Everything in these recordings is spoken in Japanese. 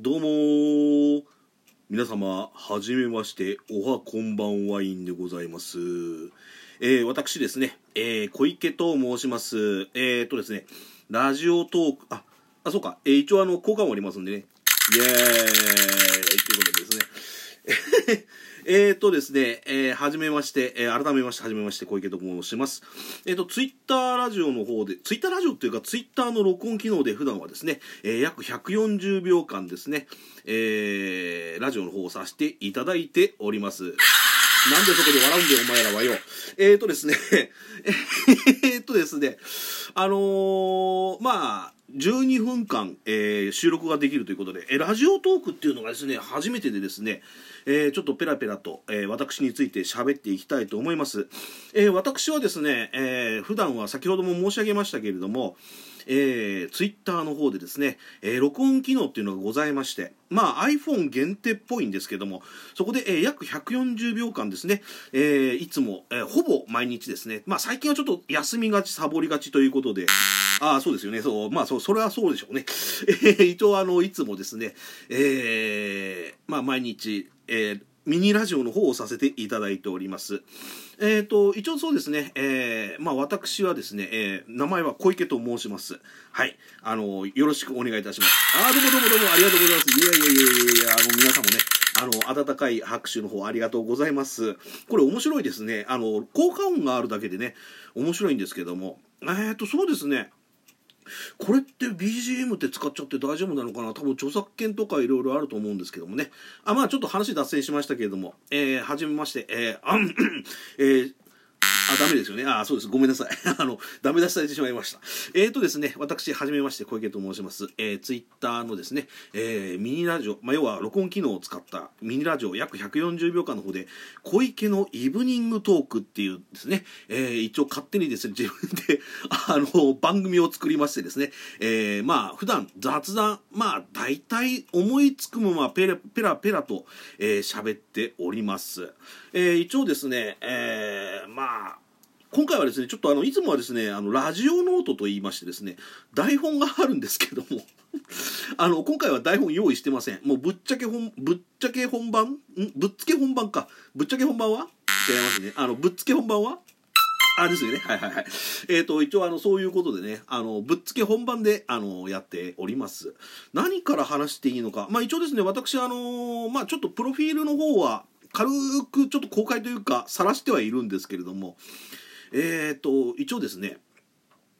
どうも皆様はじめましておはこんばんワインでございます。えー、私ですね、えー、小池と申します。えー、っとですねラジオトークああそうか、えー、一応あの効果もありますんでね。イエーイ。ということでですね。えーとですね、えー、はじめまして、えー、改めまして、はじめまして、小池と申します。えっ、ー、と、ツイッターラジオの方で、ツイッターラジオっていうか、ツイッターの録音機能で普段はですね、えー、約140秒間ですね、えー、ラジオの方をさせていただいております。なんでそこで笑うんだよ、お前らはよ。えーとですね、えーとですね、あのー、まあ、12分間、えー、収録ができるということで、えラジオトークっていうのがですね、初めてでですね、えー、ちょっとペラペラと、え、私について喋っていきたいと思います。え、私はですね、え、普段は先ほども申し上げましたけれども、えー、ツイッターの方でですね、えー、録音機能っていうのがございまして、まあ iPhone 限定っぽいんですけども、そこで、えー、約140秒間ですね、え、いつも、え、ほぼ毎日ですね、まあ最近はちょっと休みがち、サボりがちということで、ああ、そうですよね。そう、まあ、そう、それはそうでしょうね。えー、一応、あの、いつもですね、えー、まあ、毎日、えー、ミニラジオの方をさせていただいております。えっ、ー、と、一応そうですね、えー、まあ私はですね、えー、名前は小池と申します。はい。あの、よろしくお願いいたします。あ、どうもどうもどうもありがとうございます。いやいやいやいやいや、あの、皆さんもね、あの、温かい拍手の方ありがとうございます。これ面白いですね。あの、効果音があるだけでね、面白いんですけども、えっ、ー、と、そうですね、これって BGM って使っちゃって大丈夫なのかな？多分著作権とかいろいろあると思うんですけどもね。あ、まあちょっと話脱線しましたけれども、えー、はじめまして、えー、あん、えー、あ、ダメですよね。あ、そうです。ごめんなさい。あの、ダメ出しされてしまいました。えーとですね、私、はじめまして、小池と申します。えー、ツイッターのですね、えー、ミニラジオ、まあ、要は録音機能を使ったミニラジオ約140秒間の方で、小池のイブニングトークっていうですね、えー、一応勝手にですね、自分で、あの、番組を作りましてですね、えー、まあ、普段雑談、まあ、大体思いつくままペラペラペラと、えー、喋っております。えー、一応ですね、えー、まあ、今回はですね、ちょっとあの、いつもはですね、あの、ラジオノートと言いましてですね、台本があるんですけども あの、今回は台本用意してません。もうぶっちゃけ本、ぶっちゃけ本番？ん？ぶっつけ本番か。ぶっちゃけ本番は？違いますね。あの、ぶっつけ本番は？あ、ですよね。はいはいはい。えっ、ー、と、一応、あの、そういうことでね、あの、ぶっつけ本番で、あの、やっております。何から話していいのか。まあ、一応ですね、私、あのまあ、ちょっとプロフィールの方は、軽くちょっと公開というか、晒してはいるんですけれども、えっ、ー、と一応ですね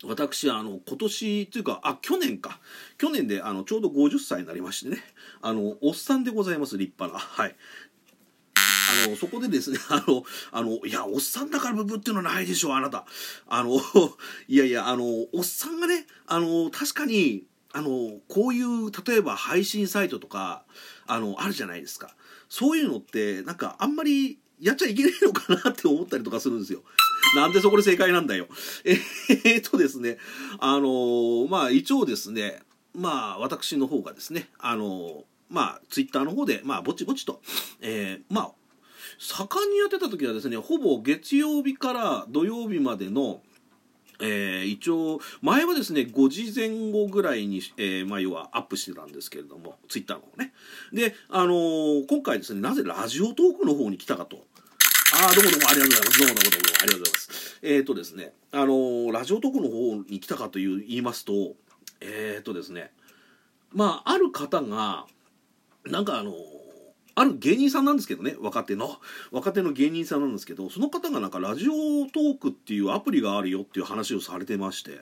私あの今年というかあ去年か。去年であのちょうど50歳になりましてね。あのおっさんでございます立派な。はい。あのそこでですね あのあのいやおっさんだからブブっていうのはないでしょうあなた。あの いやいやあのおっさんがねあの確かにあのこういう例えば配信サイトとかあのあるじゃないですかそういうのってなんかあんまりやっちゃいけないのかなって思ったりとかするんですよ。なんでそこで正解なんだよ。えー、っとですね、あの、まあ一応ですね、まあ私の方がですね、あの、まあツイッターの方で、まあぼちぼちと、え、まあ、盛んにやってた時はですね、ほぼ月曜日から土曜日までの、えー、一応前はですね5時前後ぐらいに、えー、まあ、要はアップしてたんですけれどもツイッターの方ね。で、あのー、今回ですねなぜラジオトークの方に来たかと。ああどうもどうもありがとうございます。どうもどうもどうもありがとうございます。えっ、とですねあのラジオトークの方に来たかという言いますとえっ、とですねまあある方がなんかあのある芸人さんなんですけどね若手の。若手の芸人さんなんですけどその方がなんかラジオトークっていうアプリがあるよっていう話をされてまして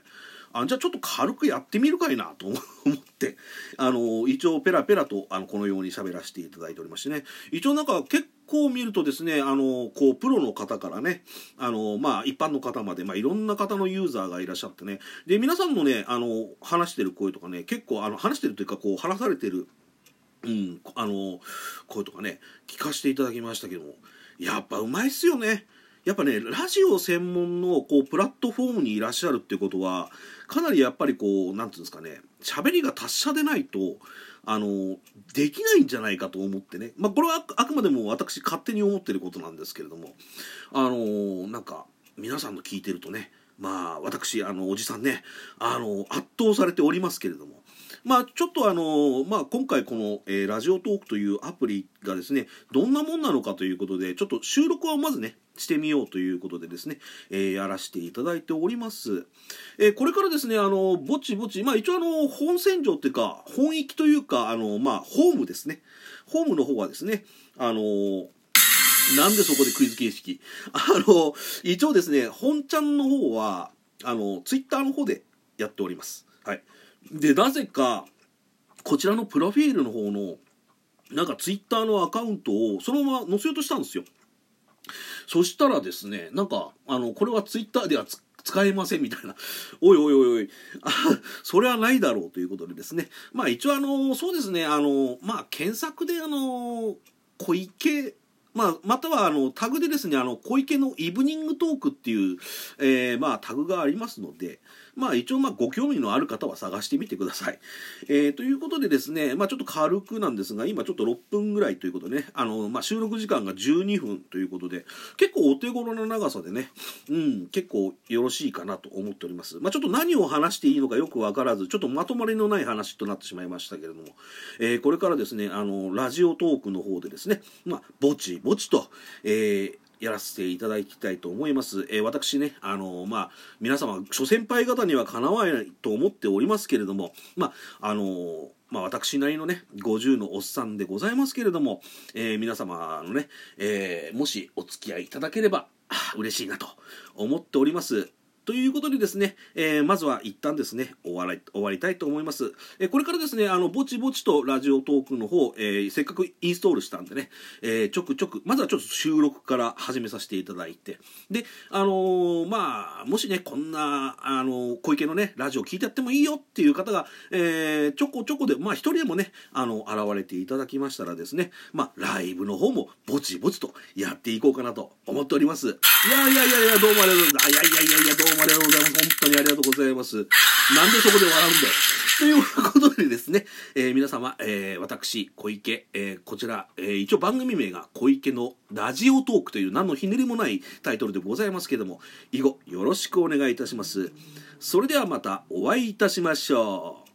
あじゃあちょっと軽くやってみるかいなと思って あの一応ペラペラとあのこのように喋らせていただいておりましてね。一応なんか結構見るとですねあのこうプロの方からねあのまあ一般の方まで、まあ、いろんな方のユーザーがいらっしゃってね。で皆さんのねあの話してる声とかね結構あの話してるというかこう話されてるうん、あの声とかね聞かせていただきましたけどもやっぱうまいっすよね。やっぱねラジオ専門のこうプラットフォームにいらっしゃるっていうことはかなりやっぱりこう何て言うんですかね喋りが達者でないとあのできないんじゃないかと思ってね。まあこれはあくまでも私勝手に思ってることなんですけれどもあのなんか皆さんの聞いてるとねまあ私あのおじさんねあの圧倒されておりますけれどもまあ、ちょっとあの、まあ、今回この、えー、ラジオトークというアプリがですね、どんなもんなのかということで、ちょっと収録はまずね、してみようということでですね、えー、やらせていただいております。えー、これからですね、あの、ぼちぼち、まあ一応あの、本戦場っていうか、本域というか、あの、まあ、ホームですね。ホームの方はですね、あのなんでそこでクイズ形式 あの、一応ですね、本ちゃんの方は、あの、ツイッターの方でやっております。はい。で、なぜか、こちらのプロフィールの方の、なんかツイッターのアカウントをそのまま載せようとしたんですよ。そしたらですね、なんか、あの、これはツイッターでは使えませんみたいな。おいおいおいおい。あ、それはないだろうということでですね。まあ一応あの、そうですね、あの、まあ検索であの、小池まあ、またはあのタグでですね、あの小池のイブニングトークっていう、えー、まあ、タグがありますので、まあ一応まあご興味のある方は探してみてください。えー、ということでですね、まあちょっと軽くなんですが、今ちょっと6分ぐらいということでね、あの、まあ収録時間が12分ということで、結構お手頃な長さでね、うん、結構よろしいかなと思っております。まあちょっと何を話していいのかよくわからず、ちょっとまとまりのない話となってしまいましたけれども、えー、これからですね、あの、ラジオトークの方でですね、まあ、ぼちぼちと、えー、やらせていただきたいと思います。えー、私ね、あのー、まあ、皆様、諸先輩方にはかなわないと思っておりますけれども、まあ、あのー、まあ、私なりのね、50のおっさんでございますけれども、え、皆様のね、え、もしお付き合いいただければ、嬉しいなと思っております。ということでですね、えー、まずは一旦ですね、終わり、終わりたいと思います。えー、これからですね、あの、ぼちぼちとラジオトークの方、えー、せっかくインストールしたんでね、えちょくちょく、まずはちょっと収録から始めさせていただいて、で、あのまあ、もしね、こんな、あの小池のね、ラジオ聞いてやってもいいよっていう方が、えちょこちょこで、まあ、一人でもね、あの、現れていただきましたらですね、まあ、ライブの方もぼちぼちとやっていこうかなと思っております。いやいやいやいや、どうもありがとうございます。いやいやいやいや、どうももありがとうございます。本当にありがとうございます。なんでそこで笑うんだよ。ということでですね、えー、皆様、えー、私、小池、えー、こちら、え一応番組名が小池のラジオトークという何のひねりもないタイトルでございますけども、以後よろしくお願いいたします。それではまたお会いいたしましょう。